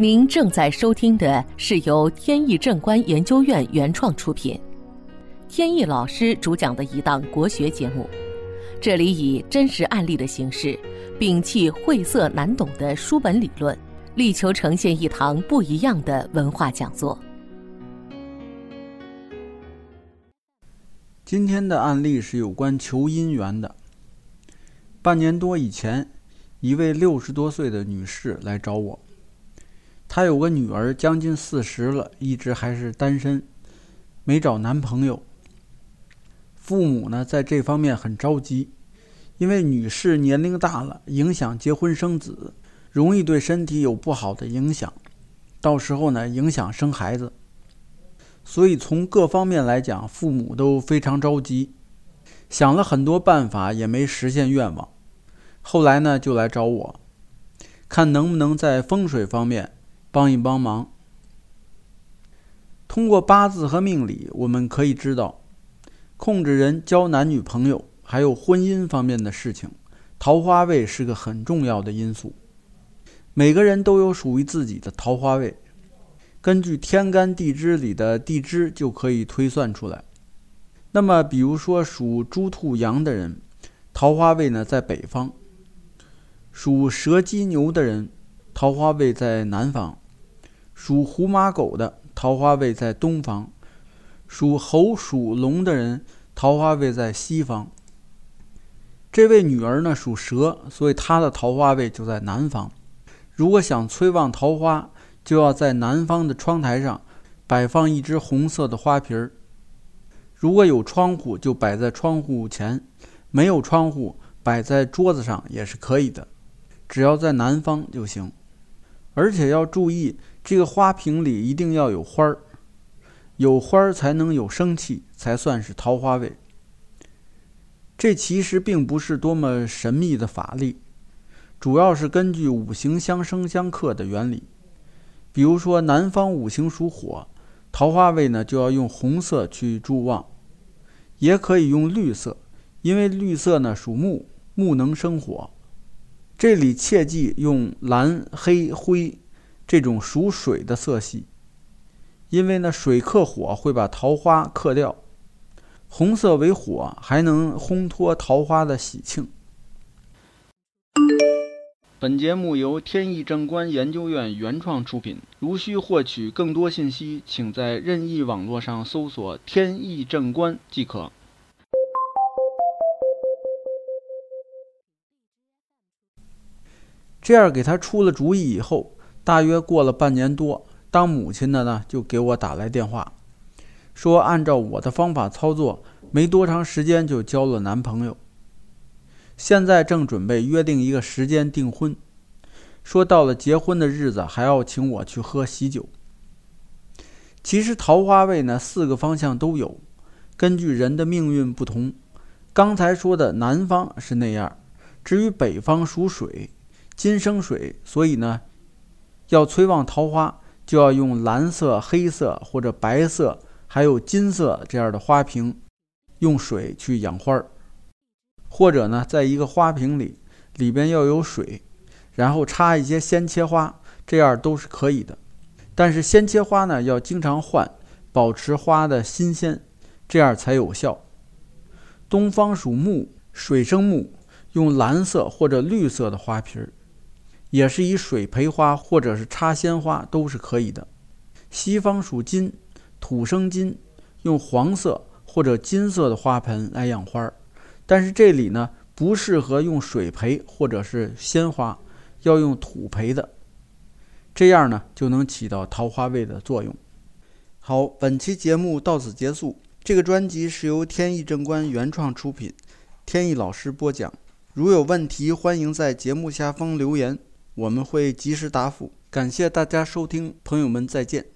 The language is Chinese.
您正在收听的是由天意正观研究院原创出品，天意老师主讲的一档国学节目。这里以真实案例的形式，摒弃晦涩难懂的书本理论，力求呈现一堂不一样的文化讲座。今天的案例是有关求姻缘的。半年多以前，一位六十多岁的女士来找我。她有个女儿，将近四十了，一直还是单身，没找男朋友。父母呢，在这方面很着急，因为女士年龄大了，影响结婚生子，容易对身体有不好的影响，到时候呢，影响生孩子。所以从各方面来讲，父母都非常着急，想了很多办法，也没实现愿望。后来呢，就来找我，看能不能在风水方面。帮一帮忙。通过八字和命理，我们可以知道，控制人交男女朋友还有婚姻方面的事情，桃花位是个很重要的因素。每个人都有属于自己的桃花位，根据天干地支里的地支就可以推算出来。那么，比如说属猪、兔、羊的人，桃花位呢在北方；属蛇、鸡、牛的人，桃花位在南方。属虎、马、狗的桃花位在东方，属猴、属龙的人桃花位在西方。这位女儿呢属蛇，所以她的桃花位就在南方。如果想催旺桃花，就要在南方的窗台上摆放一只红色的花瓶儿。如果有窗户，就摆在窗户前；没有窗户，摆在桌子上也是可以的，只要在南方就行。而且要注意。这个花瓶里一定要有花儿，有花儿才能有生气，才算是桃花位。这其实并不是多么神秘的法力，主要是根据五行相生相克的原理。比如说，南方五行属火，桃花位呢就要用红色去助旺，也可以用绿色，因为绿色呢属木，木能生火。这里切记用蓝、黑、灰。这种属水的色系，因为呢水克火，会把桃花克掉。红色为火，还能烘托桃花的喜庆。本节目由天意正观研究院原创出品。如需获取更多信息，请在任意网络上搜索“天意正观”即可。这样给他出了主意以后。大约过了半年多，当母亲的呢就给我打来电话，说按照我的方法操作，没多长时间就交了男朋友。现在正准备约定一个时间订婚，说到了结婚的日子还要请我去喝喜酒。其实桃花位呢四个方向都有，根据人的命运不同，刚才说的南方是那样，至于北方属水，金生水，所以呢。要催旺桃花，就要用蓝色、黑色或者白色，还有金色这样的花瓶，用水去养花儿，或者呢，在一个花瓶里，里边要有水，然后插一些鲜切花，这样都是可以的。但是鲜切花呢，要经常换，保持花的新鲜，这样才有效。东方属木，水生木，用蓝色或者绿色的花瓶儿。也是以水培花或者是插鲜花都是可以的。西方属金，土生金，用黄色或者金色的花盆来养花儿，但是这里呢不适合用水培或者是鲜花，要用土培的，这样呢就能起到桃花位的作用。好，本期节目到此结束。这个专辑是由天意正观原创出品，天意老师播讲。如有问题，欢迎在节目下方留言。我们会及时答复，感谢大家收听，朋友们再见。